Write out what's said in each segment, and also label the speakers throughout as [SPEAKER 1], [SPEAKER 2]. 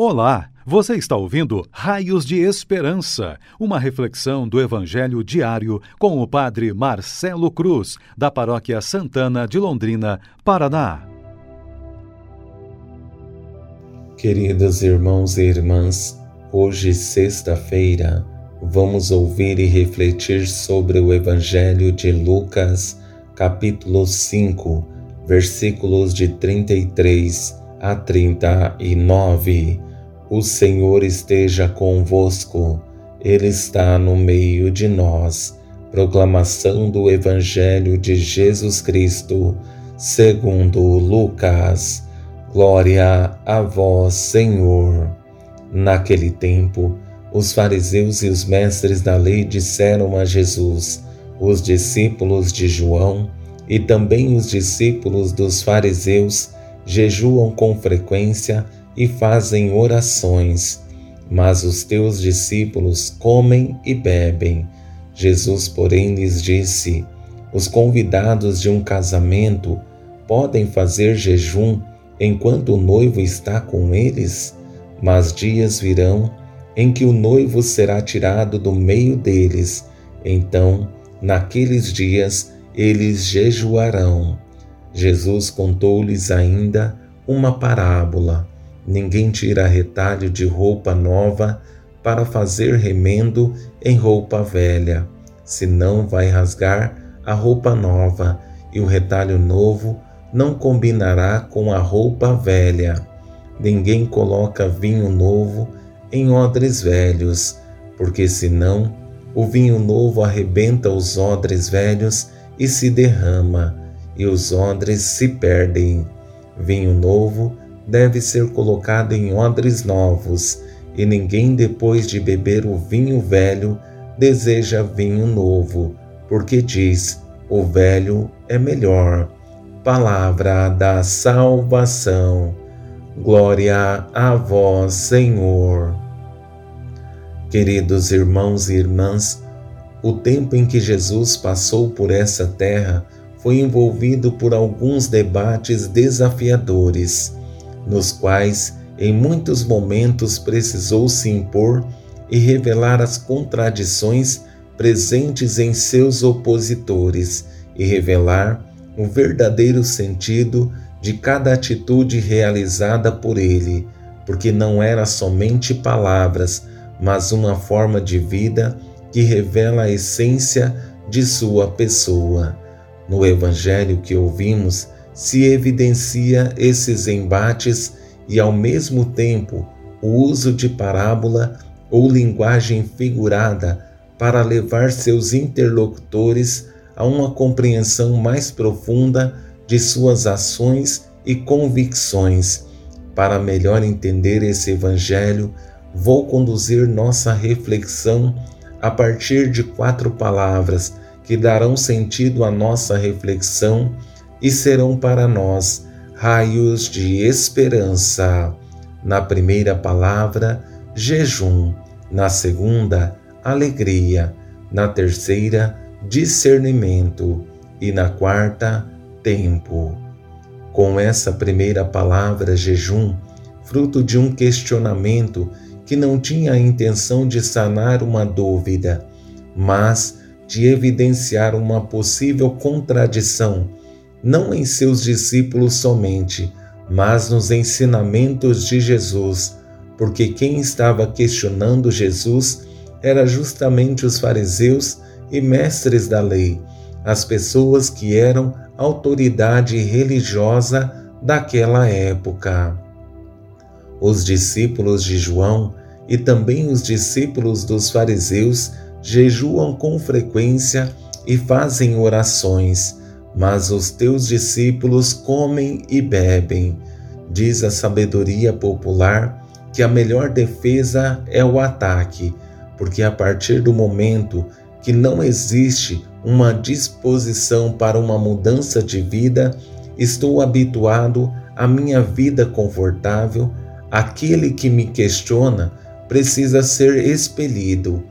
[SPEAKER 1] Olá, você está ouvindo Raios de Esperança, uma reflexão do Evangelho diário com o Padre Marcelo Cruz, da Paróquia Santana de Londrina, Paraná.
[SPEAKER 2] Queridos irmãos e irmãs, hoje, sexta-feira, vamos ouvir e refletir sobre o Evangelho de Lucas, capítulo 5, versículos de 33 a 39 o Senhor esteja convosco, Ele está no meio de nós. Proclamação do Evangelho de Jesus Cristo, segundo Lucas. Glória a vós, Senhor. Naquele tempo, os fariseus e os mestres da lei disseram a Jesus: os discípulos de João e também os discípulos dos fariseus jejuam com frequência e fazem orações, mas os teus discípulos comem e bebem. Jesus, porém, lhes disse: Os convidados de um casamento podem fazer jejum enquanto o noivo está com eles, mas dias virão em que o noivo será tirado do meio deles. Então, naqueles dias, eles jejuarão. Jesus contou-lhes ainda uma parábola. Ninguém tira retalho de roupa nova para fazer remendo em roupa velha, senão vai rasgar a roupa nova, e o retalho novo não combinará com a roupa velha. Ninguém coloca vinho novo em odres velhos, porque senão o vinho novo arrebenta os odres velhos e se derrama, e os odres se perdem. Vinho novo deve ser colocado em odres novos, e ninguém, depois de beber o vinho velho, deseja vinho novo, porque diz: o velho é melhor. Palavra da salvação. Glória a vós, Senhor. Queridos irmãos e irmãs, o tempo em que Jesus passou por essa terra foi envolvido por alguns debates desafiadores nos quais em muitos momentos precisou se impor e revelar as contradições presentes em seus opositores e revelar o verdadeiro sentido de cada atitude realizada por ele, porque não era somente palavras, mas uma forma de vida que revela a essência de sua pessoa. No evangelho que ouvimos, se evidencia esses embates e, ao mesmo tempo, o uso de parábola ou linguagem figurada para levar seus interlocutores a uma compreensão mais profunda de suas ações e convicções. Para melhor entender esse Evangelho, vou conduzir nossa reflexão a partir de quatro palavras que darão sentido à nossa reflexão e serão para nós raios de esperança. Na primeira palavra, jejum. Na segunda, alegria. Na terceira, discernimento. E na quarta, tempo. Com essa primeira palavra, jejum, fruto de um questionamento que não tinha a intenção de sanar uma dúvida, mas de evidenciar uma possível contradição não em seus discípulos somente, mas nos ensinamentos de Jesus, porque quem estava questionando Jesus era justamente os fariseus e mestres da lei, as pessoas que eram autoridade religiosa daquela época. Os discípulos de João e também os discípulos dos fariseus jejuam com frequência e fazem orações mas os teus discípulos comem e bebem. Diz a sabedoria popular que a melhor defesa é o ataque, porque a partir do momento que não existe uma disposição para uma mudança de vida, estou habituado à minha vida confortável, aquele que me questiona precisa ser expelido.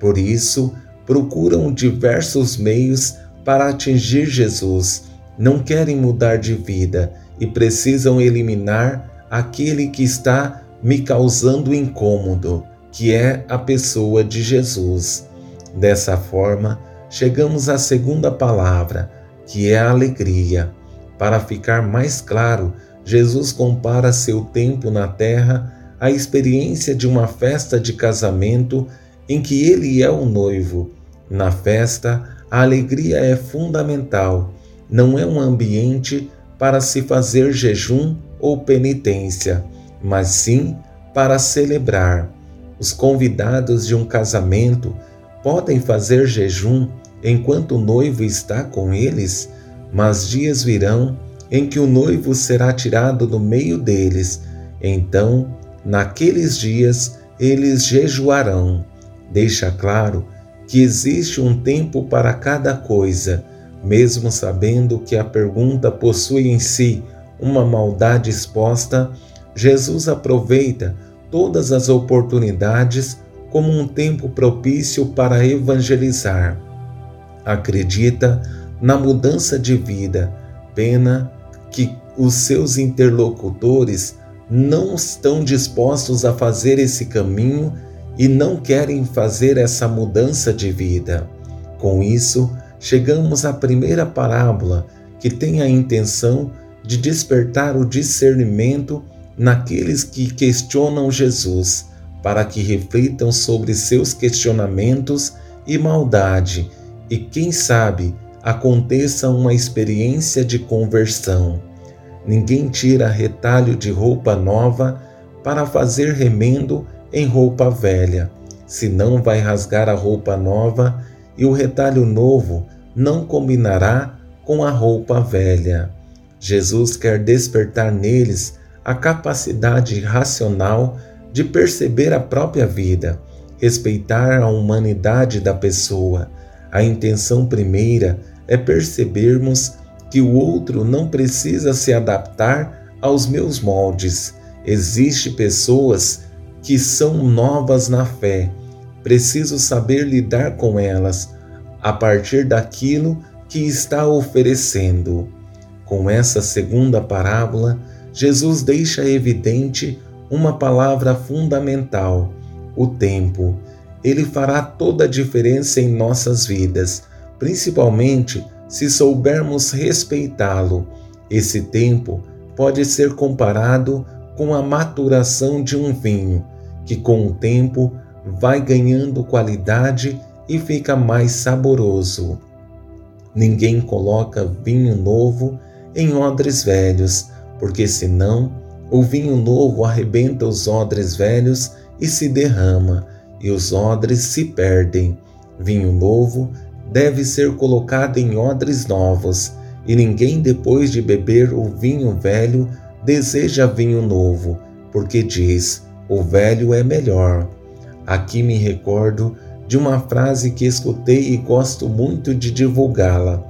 [SPEAKER 2] Por isso, procuram diversos meios para atingir Jesus, não querem mudar de vida e precisam eliminar aquele que está me causando incômodo, que é a pessoa de Jesus. Dessa forma, chegamos à segunda palavra, que é a alegria. Para ficar mais claro, Jesus compara seu tempo na terra à experiência de uma festa de casamento em que ele é o noivo. Na festa, a alegria é fundamental, não é um ambiente para se fazer jejum ou penitência, mas sim para celebrar. Os convidados de um casamento podem fazer jejum enquanto o noivo está com eles, mas dias virão em que o noivo será tirado do meio deles. Então, naqueles dias, eles jejuarão. Deixa claro que existe um tempo para cada coisa, mesmo sabendo que a pergunta possui em si uma maldade exposta, Jesus aproveita todas as oportunidades como um tempo propício para evangelizar. Acredita na mudança de vida, pena que os seus interlocutores não estão dispostos a fazer esse caminho e não querem fazer essa mudança de vida. Com isso, chegamos à primeira parábola que tem a intenção de despertar o discernimento naqueles que questionam Jesus, para que reflitam sobre seus questionamentos e maldade, e quem sabe aconteça uma experiência de conversão. Ninguém tira retalho de roupa nova para fazer remendo em roupa velha, senão vai rasgar a roupa nova e o retalho novo não combinará com a roupa velha. Jesus quer despertar neles a capacidade racional de perceber a própria vida, respeitar a humanidade da pessoa. A intenção primeira é percebermos que o outro não precisa se adaptar aos meus moldes. Existem pessoas que são novas na fé. Preciso saber lidar com elas a partir daquilo que está oferecendo. Com essa segunda parábola, Jesus deixa evidente uma palavra fundamental: o tempo. Ele fará toda a diferença em nossas vidas, principalmente se soubermos respeitá-lo. Esse tempo pode ser comparado com a maturação de um vinho que com o tempo vai ganhando qualidade e fica mais saboroso. Ninguém coloca vinho novo em odres velhos, porque senão o vinho novo arrebenta os odres velhos e se derrama, e os odres se perdem. Vinho novo deve ser colocado em odres novos, e ninguém depois de beber o vinho velho deseja vinho novo, porque diz: o velho é melhor. Aqui me recordo de uma frase que escutei e gosto muito de divulgá-la.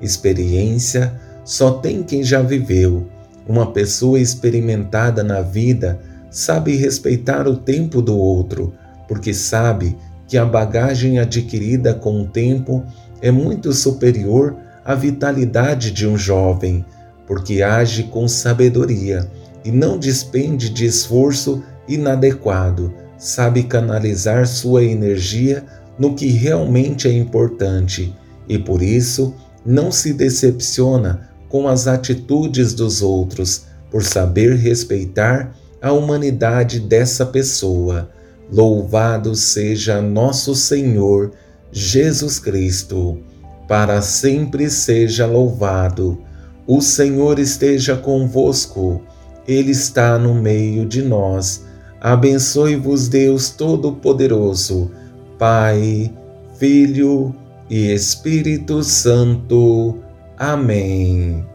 [SPEAKER 2] Experiência só tem quem já viveu. Uma pessoa experimentada na vida sabe respeitar o tempo do outro, porque sabe que a bagagem adquirida com o tempo é muito superior à vitalidade de um jovem, porque age com sabedoria e não despende de esforço inadequado, sabe canalizar sua energia no que realmente é importante e por isso não se decepciona com as atitudes dos outros, por saber respeitar a humanidade dessa pessoa. Louvado seja nosso Senhor Jesus Cristo, para sempre seja louvado. O Senhor esteja convosco, Ele está no meio de nós Abençoe-vos Deus Todo-Poderoso, Pai, Filho e Espírito Santo. Amém.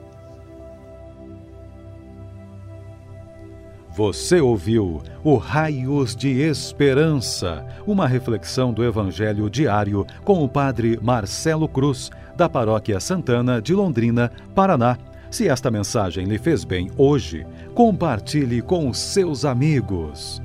[SPEAKER 1] Você ouviu o Raios de Esperança, uma reflexão do Evangelho diário com o Padre Marcelo Cruz, da Paróquia Santana de Londrina, Paraná. Se esta mensagem lhe fez bem hoje, compartilhe com os seus amigos.